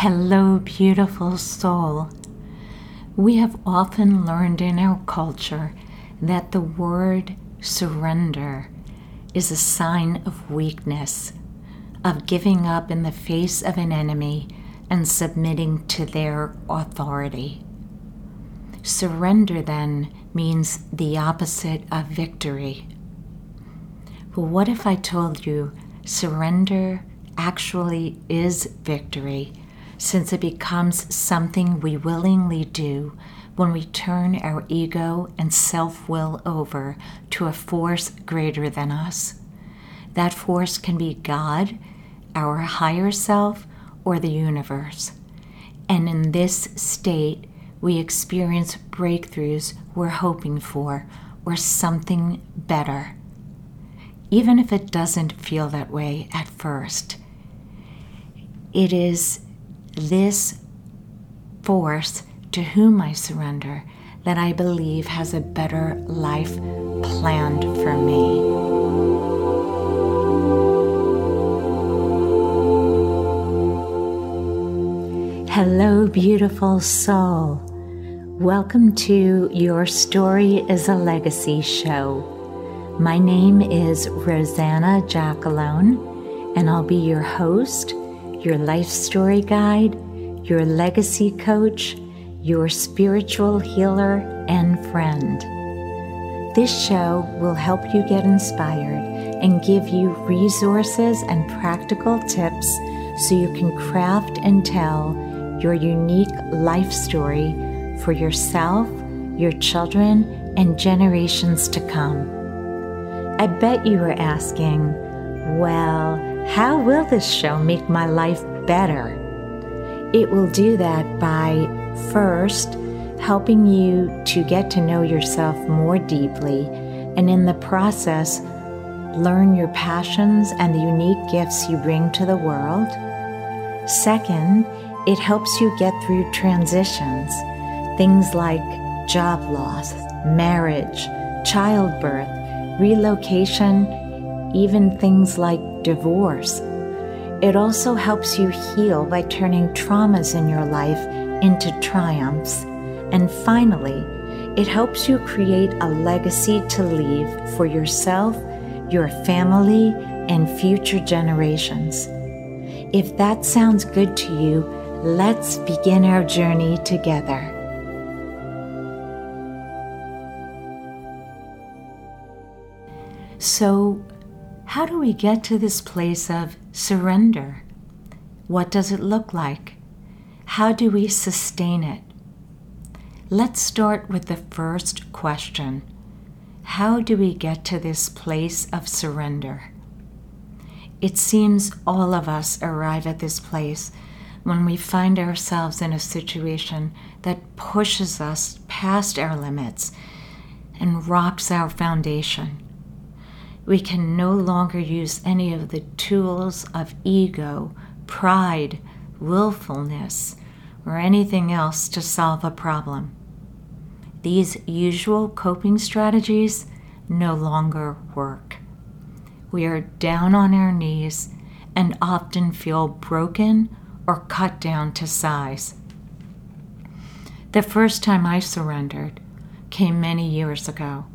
Hello, beautiful soul. We have often learned in our culture that the word surrender is a sign of weakness, of giving up in the face of an enemy and submitting to their authority. Surrender then means the opposite of victory. But what if I told you surrender actually is victory? Since it becomes something we willingly do when we turn our ego and self will over to a force greater than us. That force can be God, our higher self, or the universe. And in this state, we experience breakthroughs we're hoping for or something better. Even if it doesn't feel that way at first, it is this force to whom I surrender that I believe has a better life planned for me. Hello, beautiful soul. Welcome to Your Story is a Legacy show. My name is Rosanna Jackalone, and I'll be your host your life story guide, your legacy coach, your spiritual healer, and friend. This show will help you get inspired and give you resources and practical tips so you can craft and tell your unique life story for yourself, your children, and generations to come. I bet you are asking, well, how will this show make my life better? It will do that by first helping you to get to know yourself more deeply, and in the process, learn your passions and the unique gifts you bring to the world. Second, it helps you get through transitions, things like job loss, marriage, childbirth, relocation, even things like divorce. It also helps you heal by turning traumas in your life into triumphs. And finally, it helps you create a legacy to leave for yourself, your family, and future generations. If that sounds good to you, let's begin our journey together. So, how do we get to this place of surrender? What does it look like? How do we sustain it? Let's start with the first question How do we get to this place of surrender? It seems all of us arrive at this place when we find ourselves in a situation that pushes us past our limits and rocks our foundation we can no longer use any of the tools of ego, pride, willfulness, or anything else to solve a problem. These usual coping strategies no longer work. We are down on our knees and often feel broken or cut down to size. The first time I surrendered came many years ago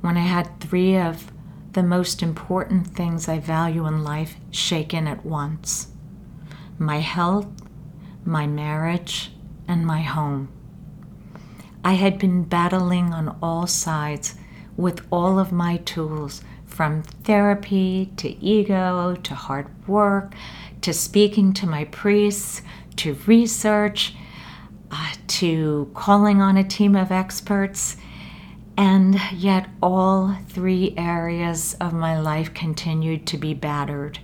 when I had three of the most important things I value in life shaken at once my health, my marriage, and my home. I had been battling on all sides with all of my tools from therapy to ego to hard work to speaking to my priests to research uh, to calling on a team of experts and yet, all three areas of my life continued to be battered.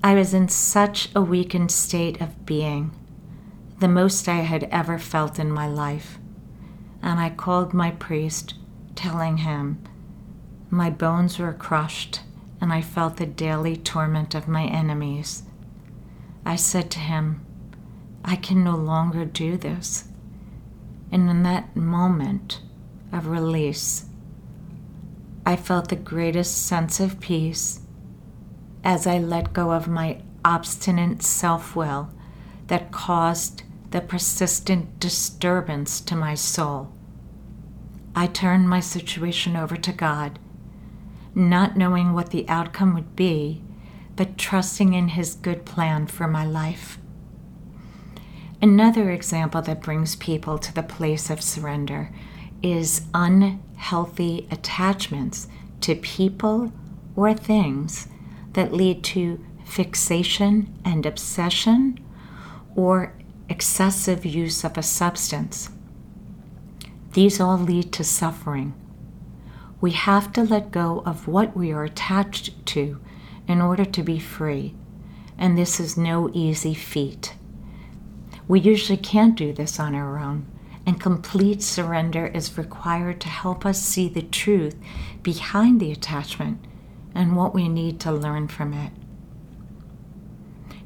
I was in such a weakened state of being, the most I had ever felt in my life. And I called my priest, telling him my bones were crushed and I felt the daily torment of my enemies. I said to him, I can no longer do this. And in that moment, of release. I felt the greatest sense of peace as I let go of my obstinate self will that caused the persistent disturbance to my soul. I turned my situation over to God, not knowing what the outcome would be, but trusting in His good plan for my life. Another example that brings people to the place of surrender is unhealthy attachments to people or things that lead to fixation and obsession or excessive use of a substance. These all lead to suffering. We have to let go of what we are attached to in order to be free, and this is no easy feat. We usually can't do this on our own, and complete surrender is required to help us see the truth behind the attachment and what we need to learn from it.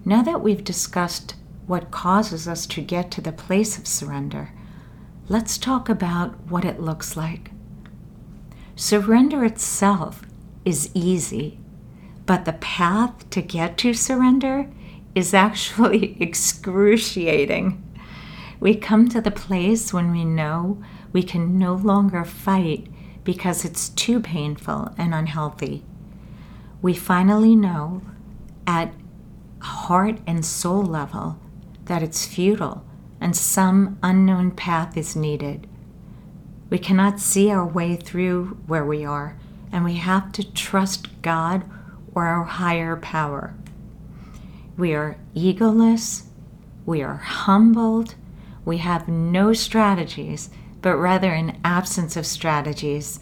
Now that we've discussed what causes us to get to the place of surrender, let's talk about what it looks like. Surrender itself is easy, but the path to get to surrender is actually excruciating. We come to the place when we know we can no longer fight because it's too painful and unhealthy. We finally know at heart and soul level that it's futile and some unknown path is needed. We cannot see our way through where we are, and we have to trust God or our higher power. We are egoless, we are humbled, we have no strategies, but rather an absence of strategies,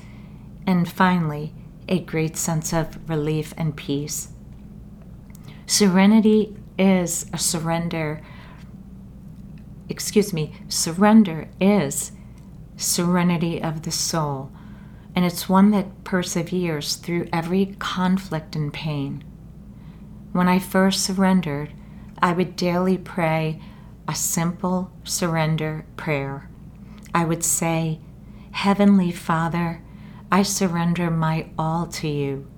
and finally, a great sense of relief and peace. Serenity is a surrender excuse me, surrender is serenity of the soul, and it's one that perseveres through every conflict and pain. When I first surrendered, I would daily pray a simple surrender prayer. I would say, Heavenly Father, I surrender my all to you.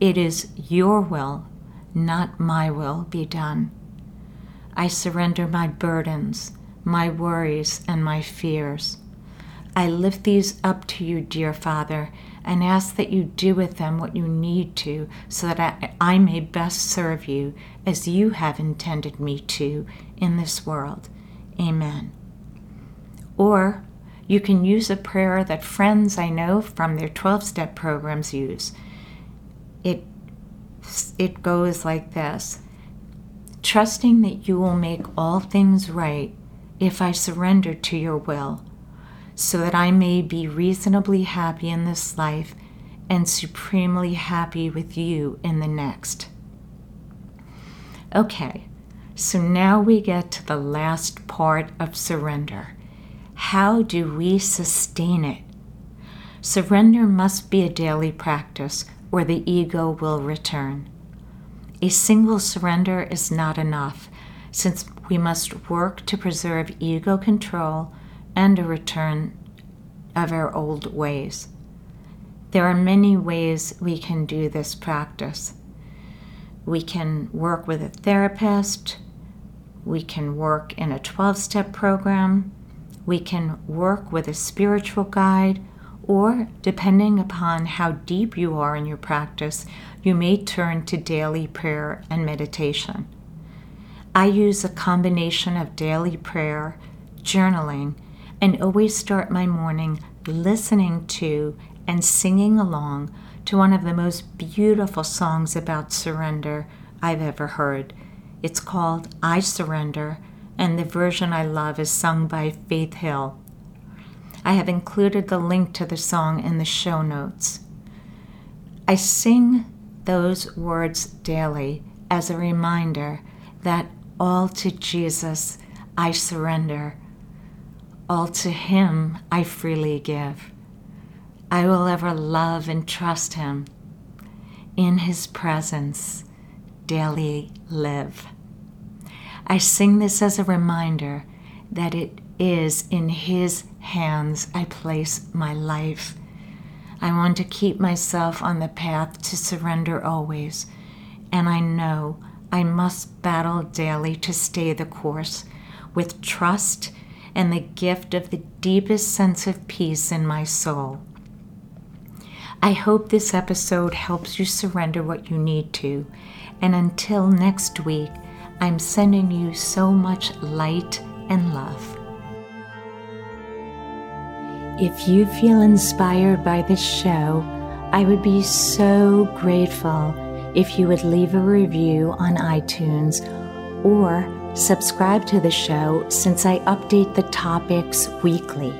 It is your will, not my will, be done. I surrender my burdens, my worries, and my fears. I lift these up to you, dear Father, and ask that you do with them what you need to so that I, I, may best serve you as you have intended me to in this world. Amen. Or you can use a prayer that friends I know from their 12 step programs use. It, it goes like this Trusting that you will make all things right if I surrender to your will, so that I may be reasonably happy in this life and supremely happy with you in the next. Okay, so now we get to the last part of surrender. How do we sustain it? Surrender must be a daily practice, or the ego will return. A single surrender is not enough, since we must work to preserve ego control and a return of our old ways. There are many ways we can do this practice. We can work with a therapist, we can work in a 12 step program, we can work with a spiritual guide, or depending upon how deep you are in your practice, you may turn to daily prayer and meditation. I use a combination of daily prayer, journaling, and always start my morning listening to and singing along to one of the most beautiful songs about surrender I've ever heard. It's called I Surrender, and the version I love is sung by Faith Hill. I have included the link to the song in the show notes. I sing those words daily as a reminder that all to Jesus I surrender. All to Him I freely give. I will ever love and trust Him. In His presence daily live. I sing this as a reminder that it is in His hands I place my life. I want to keep myself on the path to surrender always, and I know I must battle daily to stay the course with trust and the gift of the deepest sense of peace in my soul. I hope this episode helps you surrender what you need to. And until next week, I'm sending you so much light and love. If you feel inspired by this show, I would be so grateful if you would leave a review on iTunes or subscribe to the show since I update the topics weekly.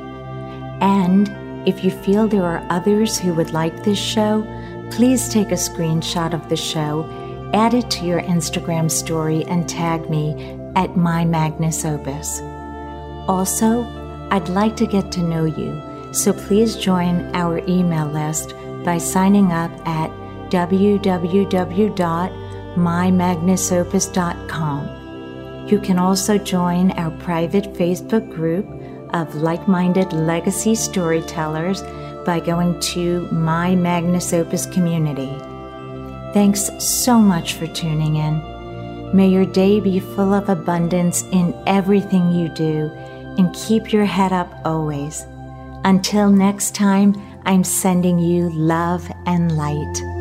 And if you feel there are others who would like this show, please take a screenshot of the show, add it to your Instagram story, and tag me at My Magnus Opus. Also, I'd like to get to know you, so please join our email list by signing up at www.mymagnusopus.com. You can also join our private Facebook group of like minded legacy storytellers by going to My Magnus Opus Community. Thanks so much for tuning in. May your day be full of abundance in everything you do and keep your head up always. Until next time, I'm sending you love and light.